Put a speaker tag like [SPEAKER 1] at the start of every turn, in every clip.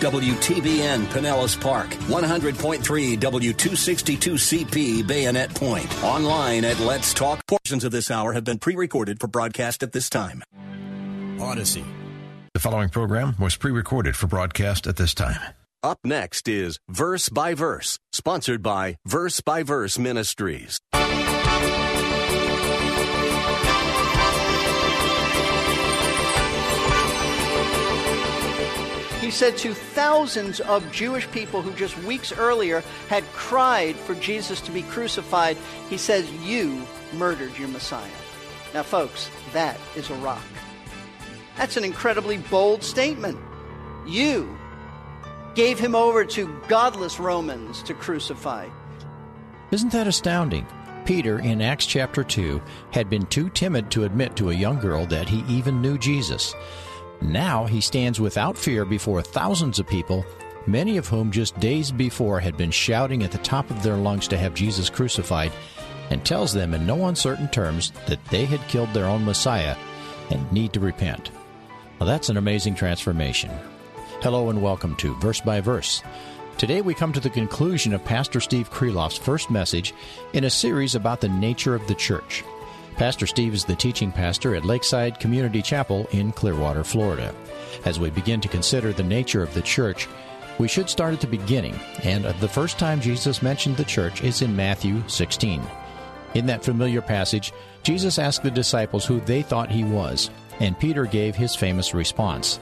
[SPEAKER 1] WTBN Pinellas Park, 100.3 W262CP Bayonet Point. Online at Let's Talk. Portions of this hour have been pre recorded for broadcast at this time.
[SPEAKER 2] Odyssey. The following program was pre recorded for broadcast at this time.
[SPEAKER 1] Up next is Verse by Verse, sponsored by Verse by Verse Ministries.
[SPEAKER 3] He said to thousands of Jewish people who just weeks earlier had cried for Jesus to be crucified, he says, You murdered your Messiah. Now, folks, that is a rock. That's an incredibly bold statement. You gave him over to godless Romans to crucify.
[SPEAKER 4] Isn't that astounding? Peter, in Acts chapter 2, had been too timid to admit to a young girl that he even knew Jesus. Now he stands without fear before thousands of people, many of whom just days before had been shouting at the top of their lungs to have Jesus crucified, and tells them in no uncertain terms that they had killed their own Messiah and need to repent. Well, that's an amazing transformation. Hello and welcome to Verse by Verse. Today we come to the conclusion of Pastor Steve Kreloff's first message in a series about the nature of the church. Pastor Steve is the teaching pastor at Lakeside Community Chapel in Clearwater, Florida. As we begin to consider the nature of the church, we should start at the beginning, and the first time Jesus mentioned the church is in Matthew 16. In that familiar passage, Jesus asked the disciples who they thought he was, and Peter gave his famous response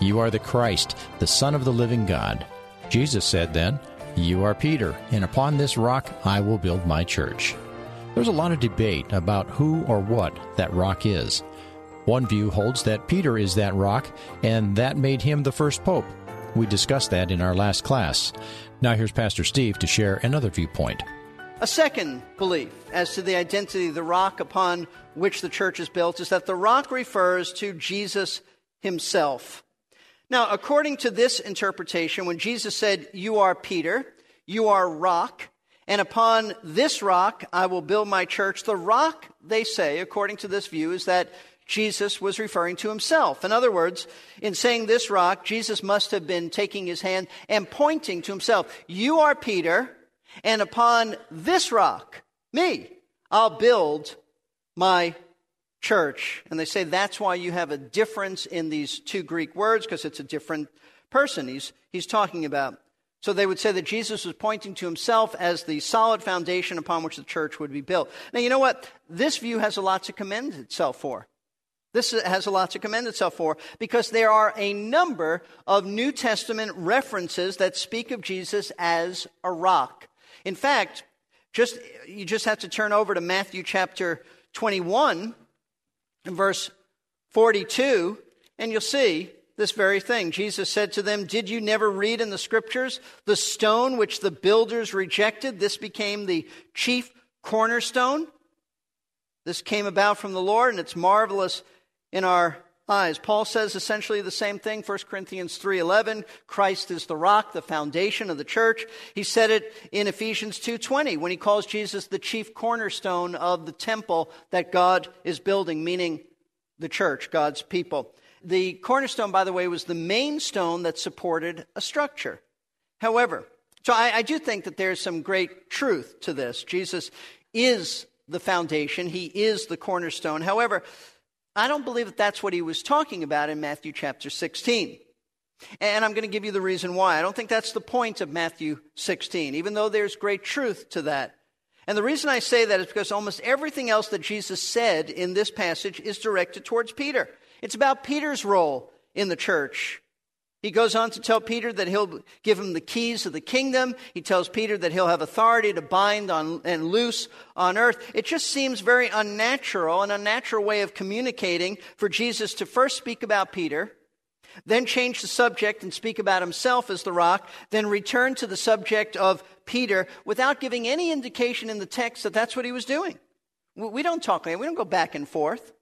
[SPEAKER 4] You are the Christ, the Son of the living God. Jesus said then, You are Peter, and upon this rock I will build my church. There's a lot of debate about who or what that rock is. One view holds that Peter is that rock, and that made him the first pope. We discussed that in our last class. Now here's Pastor Steve to share another viewpoint.
[SPEAKER 3] A second belief as to the identity of the rock upon which the church is built is that the rock refers to Jesus himself. Now, according to this interpretation, when Jesus said, You are Peter, you are rock, and upon this rock I will build my church. The rock, they say, according to this view, is that Jesus was referring to himself. In other words, in saying this rock, Jesus must have been taking his hand and pointing to himself. You are Peter, and upon this rock, me, I'll build my church. And they say that's why you have a difference in these two Greek words, because it's a different person he's, he's talking about. So they would say that Jesus was pointing to himself as the solid foundation upon which the church would be built. Now, you know what? This view has a lot to commend itself for. This has a lot to commend itself for because there are a number of New Testament references that speak of Jesus as a rock. In fact, just you just have to turn over to Matthew chapter 21 and verse 42 and you'll see this very thing. Jesus said to them, Did you never read in the scriptures the stone which the builders rejected? This became the chief cornerstone. This came about from the Lord, and it's marvelous in our eyes. Paul says essentially the same thing, 1 Corinthians 3:11, Christ is the rock, the foundation of the church. He said it in Ephesians 2:20 when he calls Jesus the chief cornerstone of the temple that God is building, meaning the church, God's people. The cornerstone, by the way, was the main stone that supported a structure. However, so I, I do think that there's some great truth to this. Jesus is the foundation, he is the cornerstone. However, I don't believe that that's what he was talking about in Matthew chapter 16. And I'm going to give you the reason why. I don't think that's the point of Matthew 16, even though there's great truth to that. And the reason I say that is because almost everything else that Jesus said in this passage is directed towards Peter. It's about Peter's role in the church. He goes on to tell Peter that he'll give him the keys of the kingdom. He tells Peter that he'll have authority to bind on, and loose on earth. It just seems very unnatural, an unnatural way of communicating for Jesus to first speak about Peter, then change the subject and speak about himself as the rock, then return to the subject of Peter without giving any indication in the text that that's what he was doing. We don't talk, like we don't go back and forth.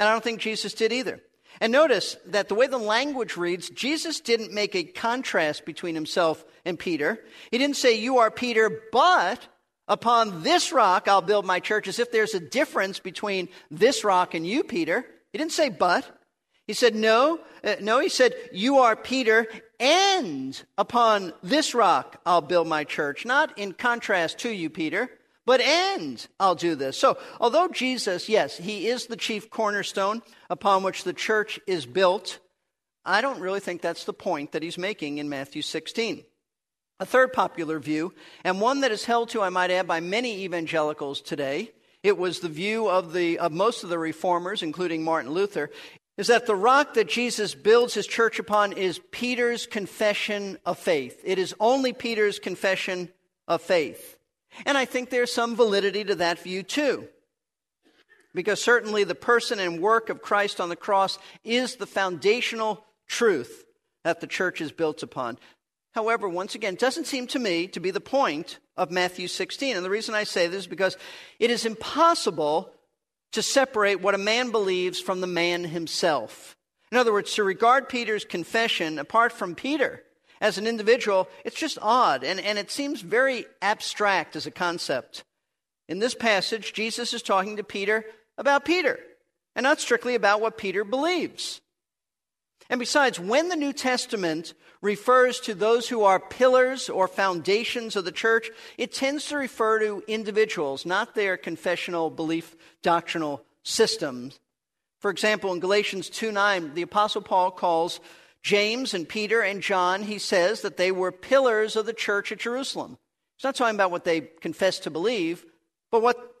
[SPEAKER 3] And I don't think Jesus did either. And notice that the way the language reads, Jesus didn't make a contrast between himself and Peter. He didn't say, You are Peter, but upon this rock I'll build my church, as if there's a difference between this rock and you, Peter. He didn't say, but. He said, No, uh, no, he said, You are Peter, and upon this rock I'll build my church. Not in contrast to you, Peter, but and I'll do this. So, although Jesus, yes, he is the chief cornerstone upon which the church is built, I don't really think that's the point that he's making in Matthew 16. A third popular view, and one that is held to, I might add, by many evangelicals today, it was the view of, the, of most of the reformers, including Martin Luther, is that the rock that Jesus builds his church upon is Peter's confession of faith. It is only Peter's confession of faith. And I think there's some validity to that view too. Because certainly the person and work of Christ on the cross is the foundational truth that the church is built upon. However, once again, doesn't seem to me to be the point of Matthew 16. And the reason I say this is because it is impossible to separate what a man believes from the man himself. In other words, to regard Peter's confession apart from Peter as an individual, it's just odd and, and it seems very abstract as a concept. In this passage, Jesus is talking to Peter about Peter and not strictly about what Peter believes. And besides, when the New Testament refers to those who are pillars or foundations of the church, it tends to refer to individuals, not their confessional belief doctrinal systems. For example, in Galatians 2 9, the Apostle Paul calls James and Peter and John, he says that they were pillars of the church at Jerusalem. He's not talking about what they confessed to believe, but what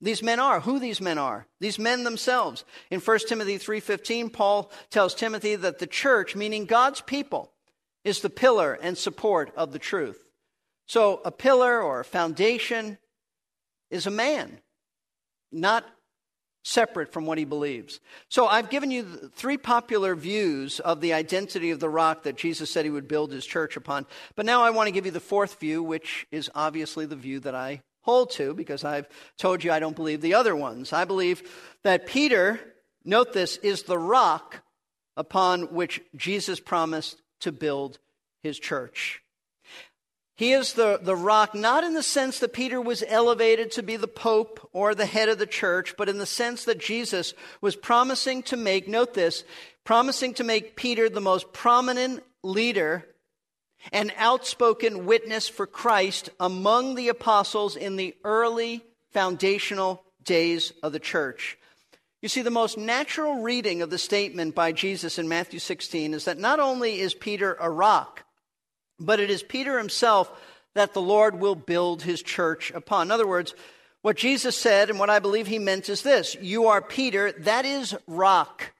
[SPEAKER 3] these men are, who these men are, these men themselves. In 1 Timothy 3:15, Paul tells Timothy that the church, meaning God's people, is the pillar and support of the truth. So a pillar or a foundation is a man, not separate from what he believes. So I've given you three popular views of the identity of the rock that Jesus said he would build his church upon. But now I want to give you the fourth view, which is obviously the view that I hold to because I've told you I don't believe the other ones. I believe that Peter, note this, is the rock upon which Jesus promised to build his church. He is the, the rock, not in the sense that Peter was elevated to be the Pope or the head of the church, but in the sense that Jesus was promising to make, note this, promising to make Peter the most prominent leader and outspoken witness for Christ among the apostles in the early foundational days of the church. You see, the most natural reading of the statement by Jesus in Matthew 16 is that not only is Peter a rock, but it is Peter himself that the Lord will build his church upon. In other words, what Jesus said and what I believe he meant is this You are Peter, that is rock.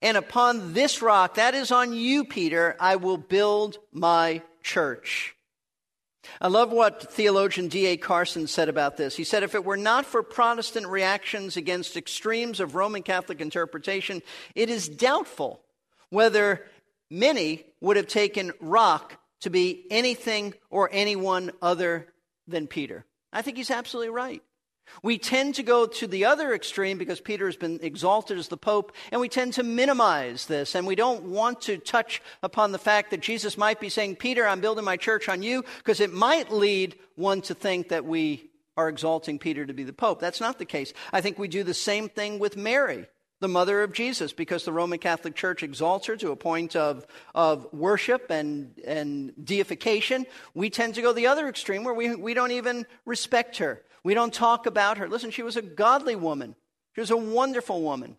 [SPEAKER 3] And upon this rock, that is on you, Peter, I will build my church. I love what theologian D.A. Carson said about this. He said, If it were not for Protestant reactions against extremes of Roman Catholic interpretation, it is doubtful whether many would have taken rock to be anything or anyone other than Peter. I think he's absolutely right. We tend to go to the other extreme because Peter has been exalted as the Pope, and we tend to minimize this. And we don't want to touch upon the fact that Jesus might be saying, Peter, I'm building my church on you, because it might lead one to think that we are exalting Peter to be the Pope. That's not the case. I think we do the same thing with Mary the mother of Jesus, because the Roman Catholic Church exalts her to a point of, of worship and, and deification. We tend to go the other extreme where we, we don't even respect her. We don't talk about her. Listen, she was a godly woman, she was a wonderful woman.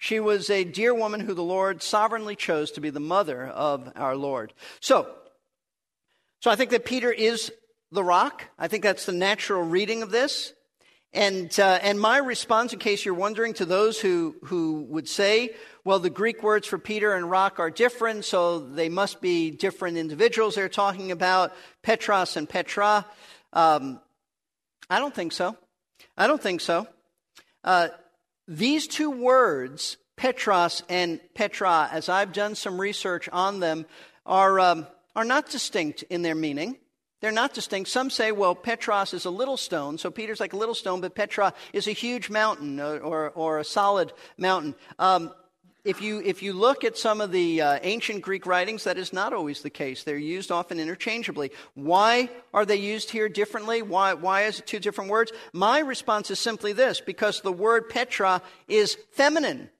[SPEAKER 3] She was a dear woman who the Lord sovereignly chose to be the mother of our Lord. So, so I think that Peter is the rock. I think that's the natural reading of this. And, uh, and my response, in case you're wondering, to those who, who would say, well, the Greek words for Peter and rock are different, so they must be different individuals they're talking about, Petros and Petra. Um, I don't think so. I don't think so. Uh, these two words, Petros and Petra, as I've done some research on them, are, um, are not distinct in their meaning. They're not distinct. Some say, well, Petros is a little stone, so Peter's like a little stone, but Petra is a huge mountain or, or, or a solid mountain. Um, if you, if you look at some of the uh, ancient Greek writings, that is not always the case. They're used often interchangeably. Why are they used here differently? Why, why is it two different words? My response is simply this because the word Petra is feminine.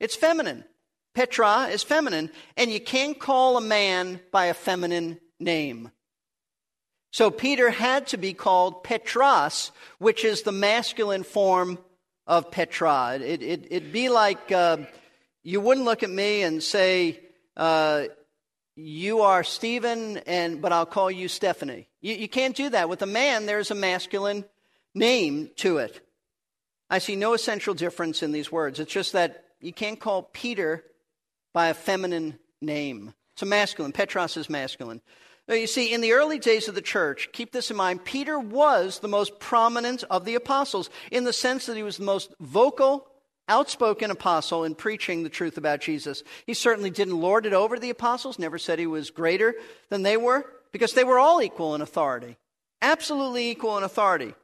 [SPEAKER 3] It's feminine. Petra is feminine, and you can't call a man by a feminine name. So Peter had to be called Petros, which is the masculine form of Petra. It, it, it'd be like uh, you wouldn't look at me and say, uh, You are Stephen, and, but I'll call you Stephanie. You, you can't do that. With a man, there's a masculine name to it. I see no essential difference in these words. It's just that you can't call Peter by a feminine name. It's a masculine. Petros is masculine. Now, you see, in the early days of the church, keep this in mind, Peter was the most prominent of the apostles in the sense that he was the most vocal, outspoken apostle in preaching the truth about Jesus. He certainly didn't lord it over the apostles, never said he was greater than they were, because they were all equal in authority. Absolutely equal in authority.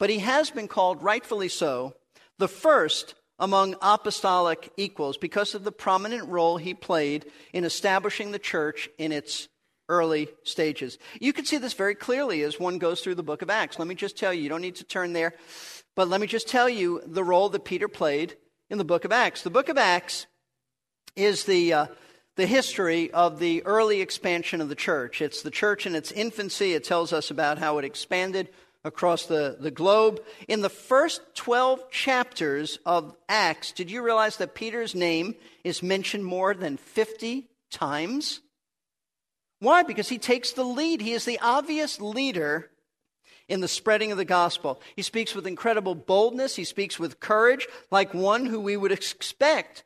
[SPEAKER 3] But he has been called, rightfully so, the first among apostolic equals because of the prominent role he played in establishing the church in its early stages. You can see this very clearly as one goes through the book of Acts. Let me just tell you, you don't need to turn there, but let me just tell you the role that Peter played in the book of Acts. The book of Acts is the, uh, the history of the early expansion of the church. It's the church in its infancy. It tells us about how it expanded across the, the globe. In the first 12 chapters of Acts, did you realize that Peter's name is mentioned more than 50 times? Why? Because he takes the lead. He is the obvious leader in the spreading of the gospel. He speaks with incredible boldness, he speaks with courage, like one who we would expect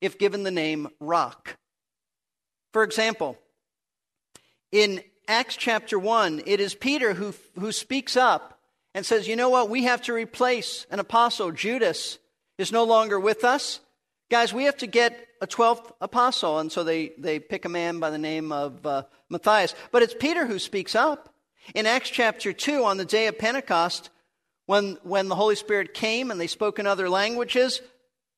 [SPEAKER 3] if given the name Rock. For example, in Acts chapter 1, it is Peter who, who speaks up and says, You know what? We have to replace an apostle. Judas is no longer with us. Guys, we have to get a 12th apostle. And so they, they pick a man by the name of uh, Matthias. But it's Peter who speaks up. In Acts chapter 2, on the day of Pentecost, when, when the Holy Spirit came and they spoke in other languages,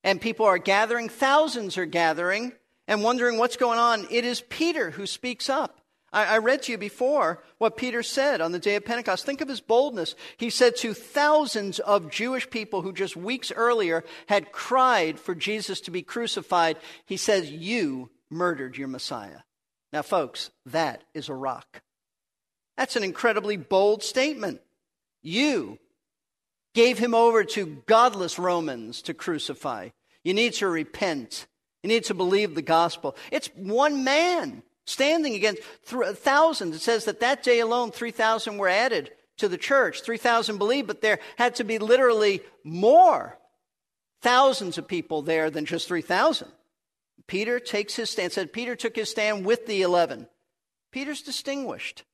[SPEAKER 3] and people are gathering, thousands are gathering, and wondering what's going on, it is Peter who speaks up. I, I read to you before what Peter said on the day of Pentecost. Think of his boldness. He said to thousands of Jewish people who just weeks earlier had cried for Jesus to be crucified, he says, You murdered your Messiah. Now, folks, that is a rock. That's an incredibly bold statement. You gave him over to godless Romans to crucify. You need to repent. You need to believe the gospel. It's one man standing against th- thousands. It says that that day alone, 3,000 were added to the church. 3,000 believed, but there had to be literally more, thousands of people there than just 3,000. Peter takes his stand, said Peter took his stand with the 11. Peter's distinguished.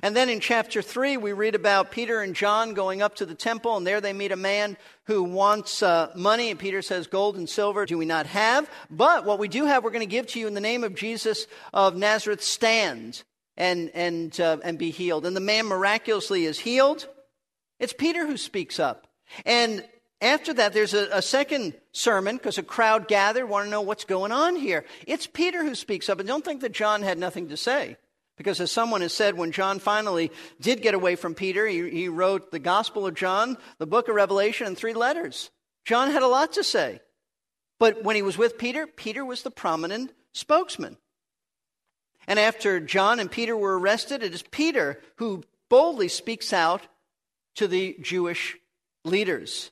[SPEAKER 3] And then in chapter 3, we read about Peter and John going up to the temple, and there they meet a man who wants uh, money. And Peter says, Gold and silver do we not have, but what we do have, we're going to give to you in the name of Jesus of Nazareth. Stand and, and, uh, and be healed. And the man miraculously is healed. It's Peter who speaks up. And after that, there's a, a second sermon because a crowd gathered, want to know what's going on here. It's Peter who speaks up. And don't think that John had nothing to say. Because as someone has said, when John finally did get away from Peter, he, he wrote the Gospel of John, the book of Revelation, and three letters. John had a lot to say. But when he was with Peter, Peter was the prominent spokesman. And after John and Peter were arrested, it is Peter who boldly speaks out to the Jewish leaders.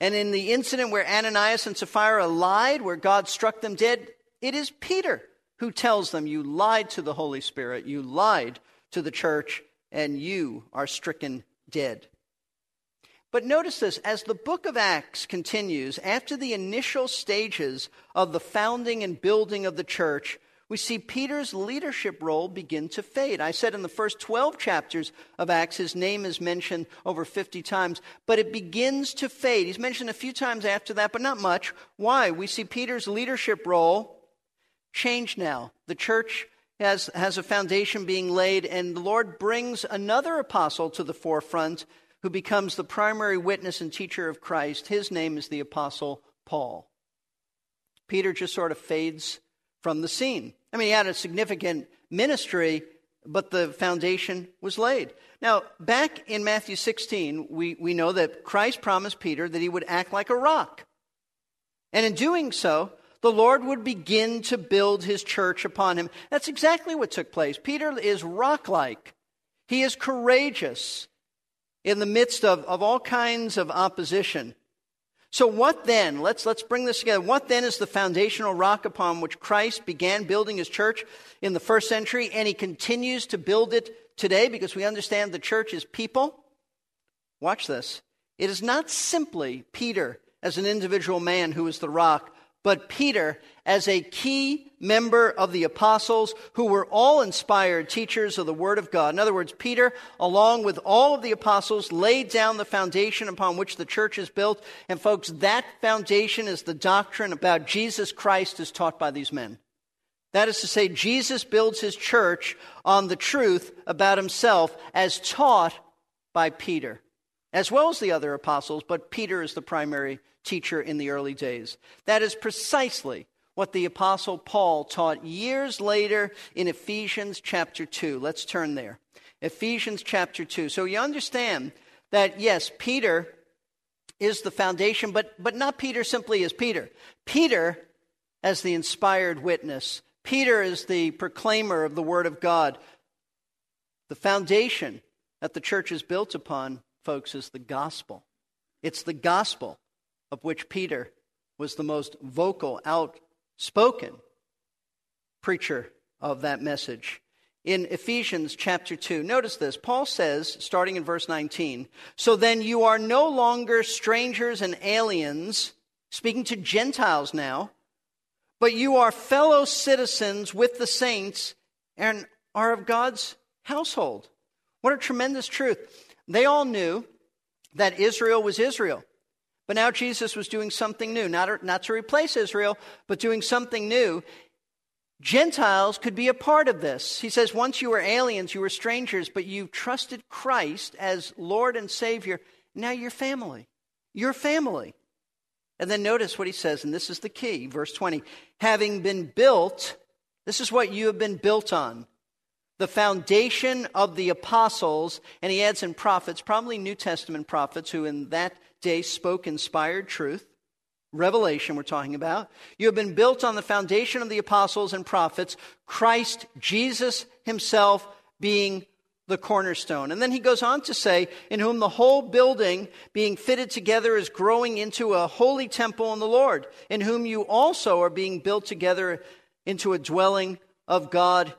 [SPEAKER 3] And in the incident where Ananias and Sapphira lied, where God struck them dead, it is Peter who tells them, You lied to the Holy Spirit, you lied to the church, and you are stricken dead. But notice this as the book of Acts continues, after the initial stages of the founding and building of the church, we see Peter's leadership role begin to fade. I said in the first 12 chapters of Acts, his name is mentioned over 50 times, but it begins to fade. He's mentioned a few times after that, but not much. Why? We see Peter's leadership role change now. The church has, has a foundation being laid, and the Lord brings another apostle to the forefront who becomes the primary witness and teacher of Christ. His name is the Apostle Paul. Peter just sort of fades from the scene. I mean, he had a significant ministry, but the foundation was laid. Now, back in Matthew 16, we, we know that Christ promised Peter that he would act like a rock. And in doing so, the Lord would begin to build his church upon him. That's exactly what took place. Peter is rock like, he is courageous in the midst of, of all kinds of opposition. So, what then? Let's, let's bring this together. What then is the foundational rock upon which Christ began building his church in the first century, and he continues to build it today because we understand the church is people? Watch this. It is not simply Peter as an individual man who is the rock, but Peter as a key member of the apostles who were all inspired teachers of the Word of God. In other words, Peter, along with all of the apostles, laid down the foundation upon which the church is built. And folks, that foundation is the doctrine about Jesus Christ as taught by these men. That is to say, Jesus builds his church on the truth about himself as taught by Peter, as well as the other apostles, but Peter is the primary teacher in the early days. That is precisely what the Apostle Paul taught years later in Ephesians chapter 2. Let's turn there. Ephesians chapter 2. So you understand that, yes, Peter is the foundation, but, but not Peter simply as Peter. Peter as the inspired witness, Peter is the proclaimer of the Word of God. The foundation that the church is built upon, folks, is the gospel. It's the gospel of which Peter was the most vocal, outspoken preacher of that message. In Ephesians chapter 2, notice this. Paul says, starting in verse 19, So then you are no longer strangers and aliens, speaking to Gentiles now, but you are fellow citizens with the saints and are of God's household. What a tremendous truth. They all knew that Israel was Israel. But now Jesus was doing something new, not, not to replace Israel, but doing something new. Gentiles could be a part of this. He says, once you were aliens, you were strangers, but you trusted Christ as Lord and Savior. Now you're family. You're family. And then notice what he says, and this is the key, verse 20. Having been built, this is what you have been built on. The foundation of the apostles, and he adds in prophets, probably New Testament prophets, who in that day spoke inspired truth. Revelation, we're talking about. You have been built on the foundation of the apostles and prophets, Christ Jesus himself being the cornerstone. And then he goes on to say, in whom the whole building being fitted together is growing into a holy temple in the Lord, in whom you also are being built together into a dwelling of God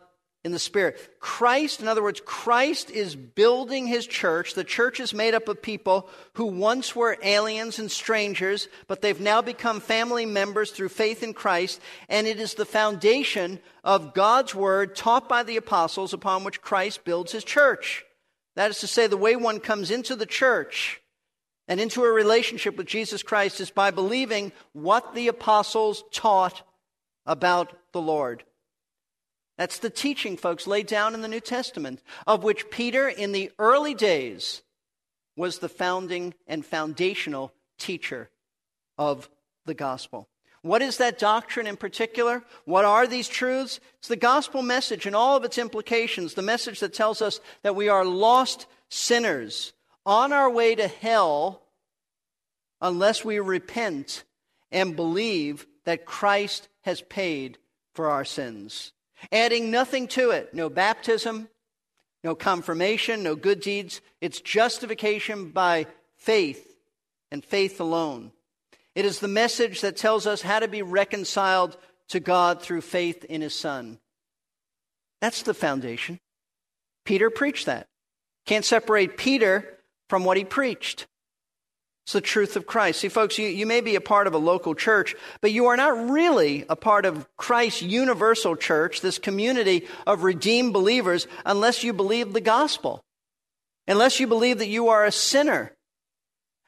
[SPEAKER 3] in the Spirit. Christ, in other words, Christ is building his church. The church is made up of people who once were aliens and strangers, but they've now become family members through faith in Christ. And it is the foundation of God's word taught by the apostles upon which Christ builds his church. That is to say, the way one comes into the church and into a relationship with Jesus Christ is by believing what the apostles taught about the Lord. That's the teaching, folks, laid down in the New Testament, of which Peter, in the early days, was the founding and foundational teacher of the gospel. What is that doctrine in particular? What are these truths? It's the gospel message and all of its implications, the message that tells us that we are lost sinners on our way to hell unless we repent and believe that Christ has paid for our sins adding nothing to it no baptism, no confirmation, no good deeds. It's justification by faith and faith alone. It is the message that tells us how to be reconciled to God through faith in His Son. That's the foundation. Peter preached that. Can't separate Peter from what he preached. It's the truth of Christ. See, folks, you, you may be a part of a local church, but you are not really a part of Christ's universal church, this community of redeemed believers, unless you believe the gospel. Unless you believe that you are a sinner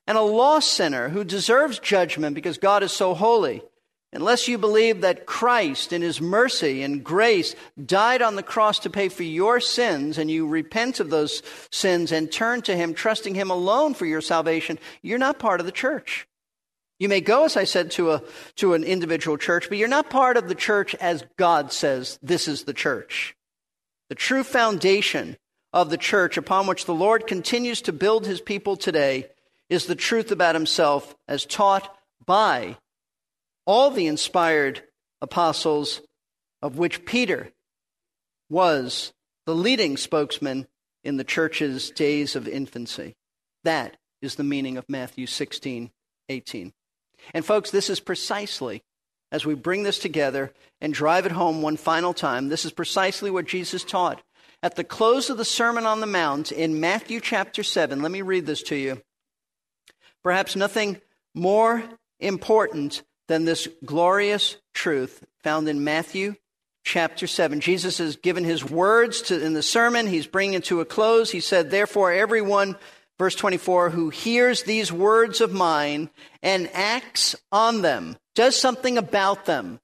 [SPEAKER 3] and a lost sinner who deserves judgment because God is so holy. Unless you believe that Christ, in His mercy and grace, died on the cross to pay for your sins, and you repent of those sins and turn to Him, trusting Him alone for your salvation, you're not part of the church. You may go, as I said, to, a, to an individual church, but you're not part of the church as God says this is the church. The true foundation of the church upon which the Lord continues to build His people today is the truth about Himself as taught by all the inspired apostles, of which Peter was the leading spokesman in the church's days of infancy. That is the meaning of Matthew 16, 18. And, folks, this is precisely, as we bring this together and drive it home one final time, this is precisely what Jesus taught. At the close of the Sermon on the Mount in Matthew chapter 7, let me read this to you. Perhaps nothing more important than this glorious truth found in Matthew chapter 7. Jesus has given his words to, in the sermon. He's bringing it to a close. He said, Therefore, everyone, verse 24, who hears these words of mine and acts on them, does something about them,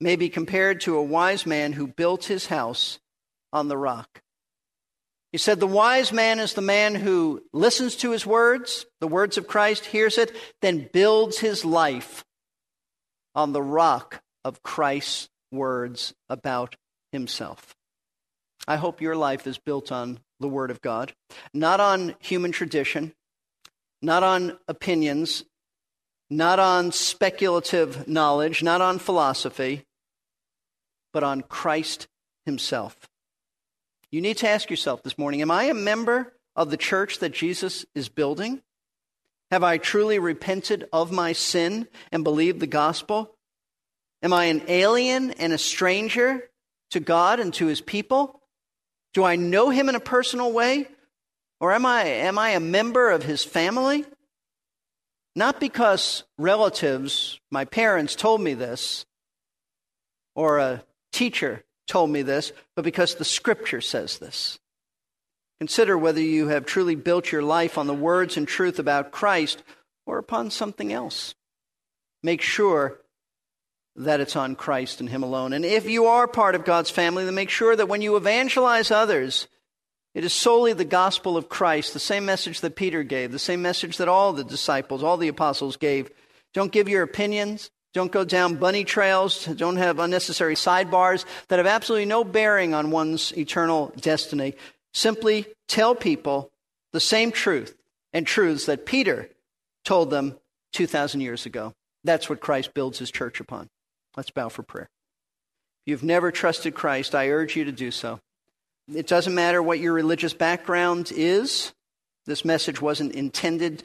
[SPEAKER 3] may be compared to a wise man who built his house on the rock. He said, The wise man is the man who listens to his words, the words of Christ, hears it, then builds his life on the rock of Christ's words about himself. I hope your life is built on the Word of God, not on human tradition, not on opinions, not on speculative knowledge, not on philosophy, but on Christ Himself. You need to ask yourself this morning Am I a member of the church that Jesus is building? Have I truly repented of my sin and believed the gospel? Am I an alien and a stranger to God and to his people? Do I know him in a personal way? Or am I, am I a member of his family? Not because relatives, my parents told me this, or a teacher told me this, but because the scripture says this. Consider whether you have truly built your life on the words and truth about Christ or upon something else. Make sure that it's on Christ and Him alone. And if you are part of God's family, then make sure that when you evangelize others, it is solely the gospel of Christ, the same message that Peter gave, the same message that all the disciples, all the apostles gave. Don't give your opinions. Don't go down bunny trails. Don't have unnecessary sidebars that have absolutely no bearing on one's eternal destiny. Simply tell people the same truth and truths that Peter told them 2,000 years ago. That's what Christ builds his church upon. Let's bow for prayer. If you've never trusted Christ, I urge you to do so. It doesn't matter what your religious background is. This message wasn't intended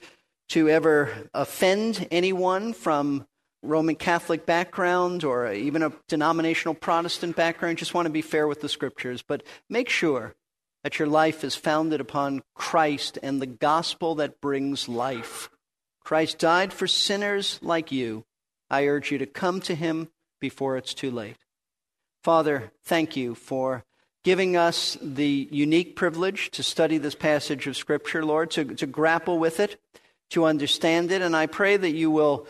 [SPEAKER 3] to ever offend anyone from Roman Catholic background or even a denominational Protestant background. Just want to be fair with the scriptures, but make sure that your life is founded upon Christ and the gospel that brings life. Christ died for sinners like you. I urge you to come to him before it's too late. Father, thank you for giving us the unique privilege to study this passage of Scripture, Lord, to, to grapple with it, to understand it. And I pray that you will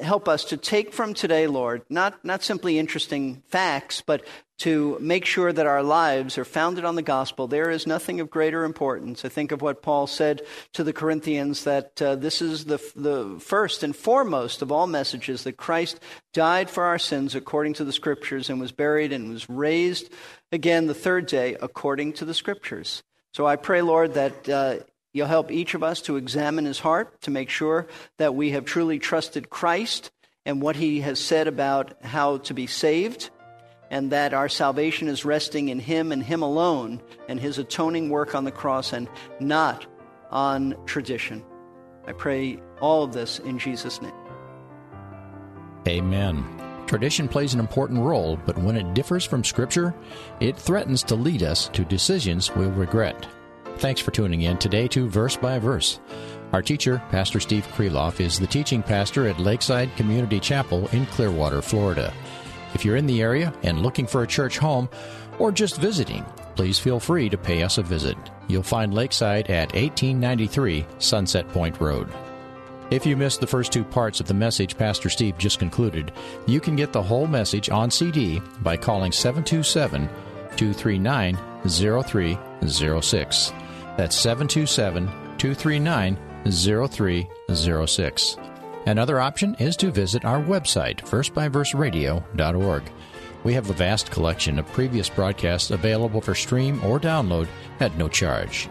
[SPEAKER 3] help us to take from today, Lord, not, not simply interesting facts, but to make sure that our lives are founded on the gospel. There is nothing of greater importance. I think of what Paul said to the Corinthians that uh, this is the, the first and foremost of all messages that Christ died for our sins according to the scriptures and was buried and was raised again the third day according to the scriptures. So I pray, Lord, that uh, You'll help each of us to examine his heart to make sure that we have truly trusted Christ and what he has said about how to be saved, and that our salvation is resting in him and him alone and his atoning work on the cross and not on tradition. I pray all of this in Jesus' name.
[SPEAKER 4] Amen. Tradition plays an important role, but when it differs from Scripture, it threatens to lead us to decisions we'll regret. Thanks for tuning in today to Verse by Verse. Our teacher, Pastor Steve Kreloff, is the teaching pastor at Lakeside Community Chapel in Clearwater, Florida. If you're in the area and looking for a church home or just visiting, please feel free to pay us a visit. You'll find Lakeside at 1893 Sunset Point Road. If you missed the first two parts of the message Pastor Steve just concluded, you can get the whole message on CD by calling 727 239 0306. That's 727 239 0306. Another option is to visit our website, versebyverseradio.org. We have a vast collection of previous broadcasts available for stream or download at no charge.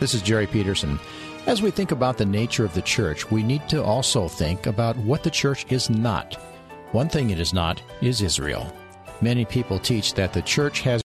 [SPEAKER 4] This is Jerry Peterson, As we think about the nature of the church, we need to also think about what the church is not. One thing it is not is Israel. Many people teach that the church has